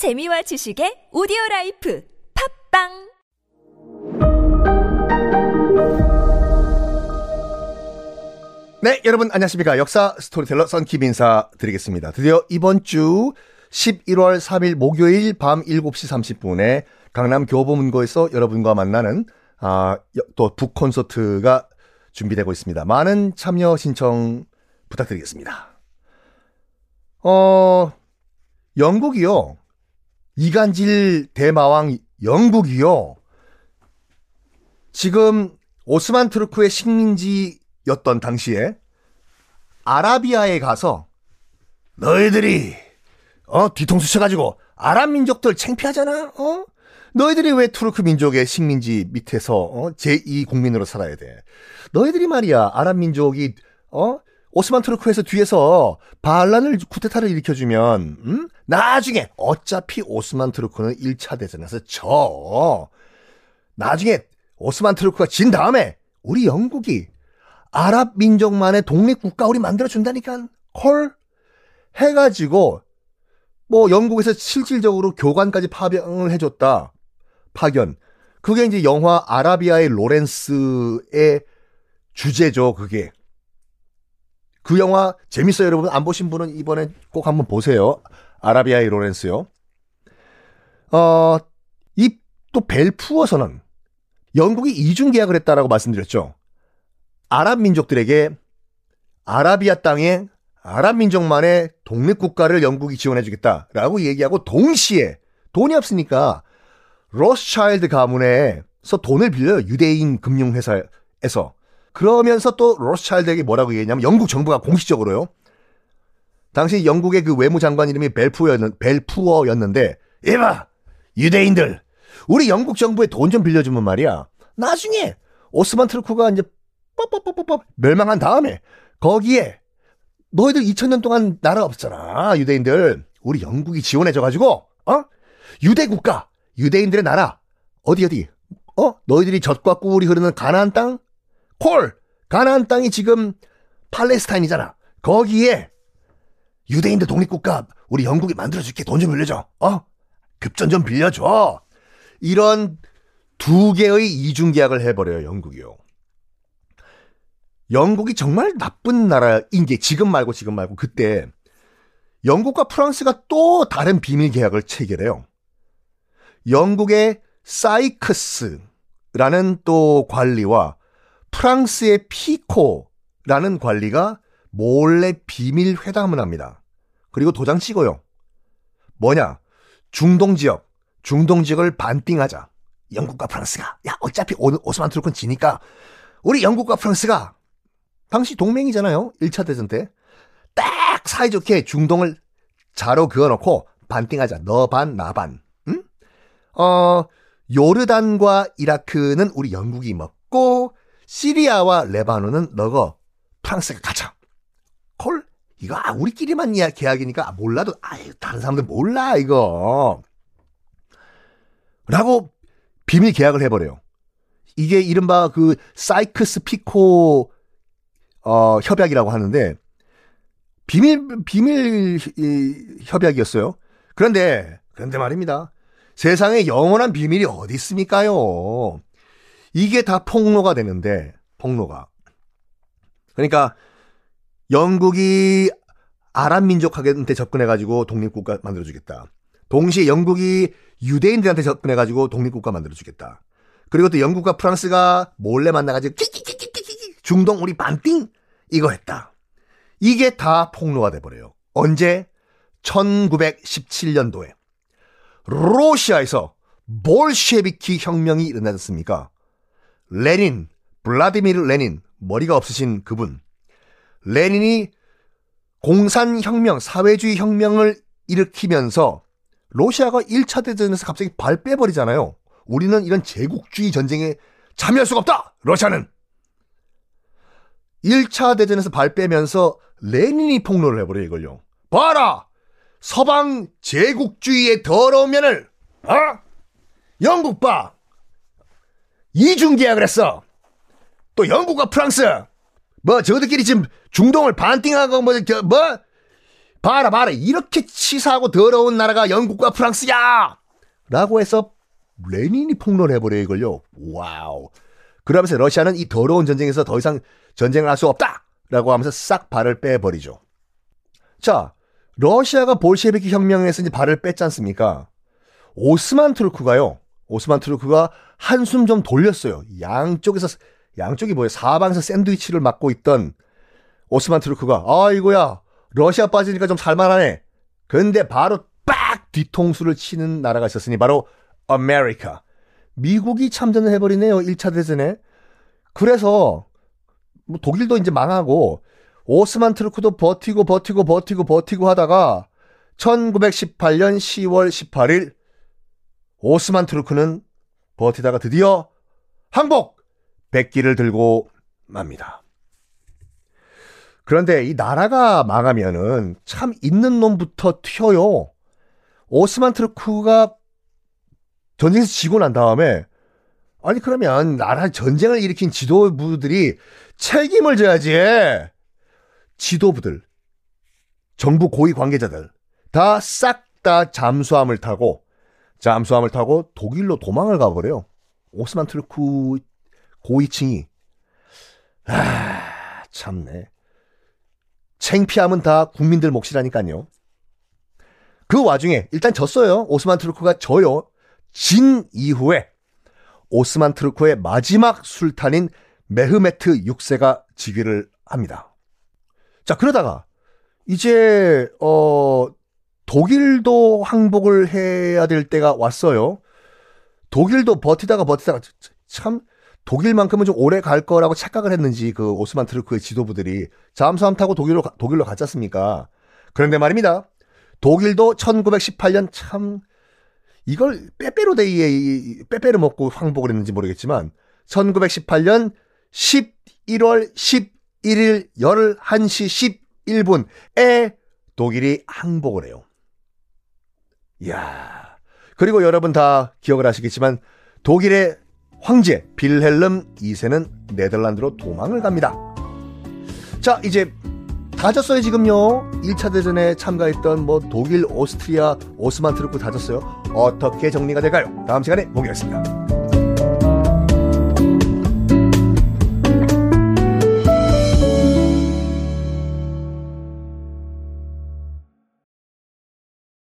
재미와 지식의 audio life 팟빵 네, 여러분 안녕하십니까. 역사 스토리텔러 썬킴 인사 드리겠습니다. 드디어 이번 주 11월 3일 목요일 밤 7시 30분에 강남 교보문고에서 여러분과 만나는 아, 여- 또 북콘서트가 준비되고 있습니다. 많은 참여 신청 부탁드리겠습니다. 어, 영국이요. 이간질 대마왕 영국이요. 지금 오스만 투르크의 식민지였던 당시에 아라비아에 가서 너희들이 어 뒤통수 쳐가지고 아랍 민족들 창피하잖아. 어 너희들이 왜 투르크 민족의 식민지 밑에서 어? 제2 국민으로 살아야 돼? 너희들이 말이야 아랍 민족이 어 오스만 투르크에서 뒤에서 반란을 쿠데타를 일으켜주면 음? 나중에 어차피 오스만 투르크는 1차 대전에서 져. 나중에 오스만 투르크가 진 다음에 우리 영국이 아랍 민족만의 독립 국가 우리 만들어 준다니까. 콜? 해가지고 뭐 영국에서 실질적으로 교관까지 파병을 해줬다. 파견. 그게 이제 영화 아라비아의 로렌스의 주제죠 그게 그 영화 재밌어요 여러분 안 보신 분은 이번에 꼭 한번 보세요 아라비아의 로렌스요 어 이 또 벨푸어서는 영국이 이중 계약을 했다라고 말씀드렸죠. 아랍 민족들에게 아라비아 땅에 아랍 민족만의 독립 국가를 영국이 지원해 주겠다라고 얘기하고 동시에 돈이 없으니까 로스차일드 가문에서 돈을 빌려요. 유대인 금융회사에서. 그러면서 또 로스차일드에게 뭐라고 얘기했냐면 영국 정부가 공식적으로요. 당시 영국의 그 외무장관 이름이 벨푸어였는, 벨푸어였는데 이봐 유대인들 우리 영국 정부에 돈 좀 빌려주면 말이야. 나중에 오스만 트루크가 이제 뻑뻑뻑뻑뻑 멸망한 다음에 거기에 너희들 2000년 동안 나라 없잖아. 유대인들. 우리 영국이 지원해줘가지고, 어? 유대 국가, 유대인들의 나라. 어디, 어디? 어? 너희들이 젖과 꿀이 흐르는 가나안 땅? 콜! 가나안 땅이 지금 팔레스타인이잖아. 거기에 유대인들 독립국가 우리 영국이 만들어줄게. 돈 좀 빌려줘. 어? 급전 좀 빌려줘. 이런 두 개의 이중 계약을 해버려요, 영국이요. 영국이 정말 나쁜 나라인 게 지금 말고 지금 말고 그때 영국과 프랑스가 또 다른 비밀 계약을 체결해요. 영국의 사이크스라는 또 관리와 프랑스의 피코라는 관리가 몰래 비밀 회담을 합니다. 그리고 도장 찍어요. 뭐냐? 중동 지역, 중동 지역을 반띵하자. 영국과 프랑스가. 야, 어차피 오, 오스만 투르크는 지니까 우리 영국과 프랑스가 당시 동맹이잖아요. 1차 대전 때. 딱 사이좋게 중동을 자로 그어놓고 반띵하자. 너 반, 나 반. 응? 어, 요르단과 이라크는 우리 영국이 먹고, 시리아와 레바논은 너거 프랑스가 가자. 콜? 이거, 아, 우리끼리만 이야 계약이니까, 아, 몰라도, 아 다른 사람들 몰라, 이거. 라고 비밀 계약을 해버려요. 이게 이른바 그 사이크스 피코 어, 협약이라고 하는데 비밀 비밀 이, 협약이었어요. 그런데 그런데 말입니다. 세상에 영원한 비밀이 어디 있습니까요? 이게 다 폭로가 되는데 폭로가. 그러니까 영국이 아랍 민족한테 접근해가지고 독립국가 만들어주겠다. 동시에 영국이 유대인들한테 접근해가지고 독립국가 만들어주겠다. 그리고 또 영국과 프랑스가 몰래 만나가지고 중동 우리 반띵 이거 했다. 이게 다 폭로가 돼버려요. 언제? 1917년도에 러시아에서 볼셰비키 혁명이 일어났습니까? 레닌, 블라디미르 레닌, 머리가 없으신 그분. 레닌이 공산혁명, 사회주의 혁명을 일으키면서 러시아가 1차 대전에서 갑자기 발 빼버리잖아요. 우리는 이런 제국주의 전쟁에 참여할 수가 없다! 러시아는! 1차 대전에서 발 빼면서 레닌이 폭로를 해버려, 이걸요. 봐라! 서방 제국주의의 더러운 면을, 어? 영국 봐! 이중 계약을 했어! 또 영국과 프랑스! 뭐, 저들끼리 지금 중동을 반띵하고, 뭐, 저, 뭐? 봐라 봐라 이렇게 치사하고 더러운 나라가 영국과 프랑스야! 라고 해서 레닌이 폭로해버려 이걸요. 와우. 그러면서 러시아는 이 더러운 전쟁에서 더 이상 전쟁을 할 수 없다! 라고 하면서 싹 발을 빼버리죠. 자, 러시아가 볼셰비키 혁명에서 이제 발을 뺐지 않습니까? 오스만 투르크가요. 오스만 투르크가 한숨 좀 돌렸어요. 양쪽에서 양쪽이 뭐예요? 사방에서 샌드위치를 맞고 있던 오스만 투르크가 아이고야 러시아 빠지니까 좀 살만하네. 근데 바로 빡 뒤통수를 치는 나라가 있었으니 바로 아메리카. 미국이 참전을 해버리네요. 1차 대전에. 그래서 뭐 독일도 이제 망하고 오스만 투르크도 버티고 버티고 버티고 버티고 하다가 1918년 10월 18일 오스만 투르크는 버티다가 드디어 항복! 백기를 들고 맙니다. 그런데 이 나라가 망하면은 참 있는 놈부터 튀어요. 오스만 트루크가 전쟁에서 지고 난 다음에 아니 그러면 나라 전쟁을 일으킨 지도부들이 책임을 져야지. 지도부들, 정부 고위 관계자들 다 싹다 잠수함을 타고 잠수함을 타고 독일로 도망을 가버려요. 오스만 트루크 고위층이 아 참네. 챙피함은 다 국민들 몫이라니까요. 그 와중에 일단 졌어요. 오스만 트루크가 져요. 진 이후에 오스만 트루크의 마지막 술탄인 메흐메트 6세가 즉위를 합니다. 자, 그러다가 이제 어 독일도 항복을 해야 될 때가 왔어요. 독일도 버티다가 버티다가 참 독일만큼은 좀 오래 갈 거라고 착각을 했는지 그 오스만 트루크의 지도부들이 잠수함 타고 독일로 독일로 갔지 않습니까? 그런데 말입니다. 독일도 1918년 참 이걸 빼빼로데이에 빼빼로 먹고 항복을 했는지 모르겠지만 1918년 11월 11일 11시 11분에 독일이 항복을 해요. 이야. 그리고 여러분 다 기억을 하시겠지만 독일의 황제 빌헬름 2세는 네덜란드로 도망을 갑니다. 자, 이제 다 졌어요, 지금요. 1차 대전에 참가했던 뭐 독일, 오스트리아, 오스만 트루크 다 졌어요. 어떻게 정리가 될까요? 다음 시간에 보겠습니다.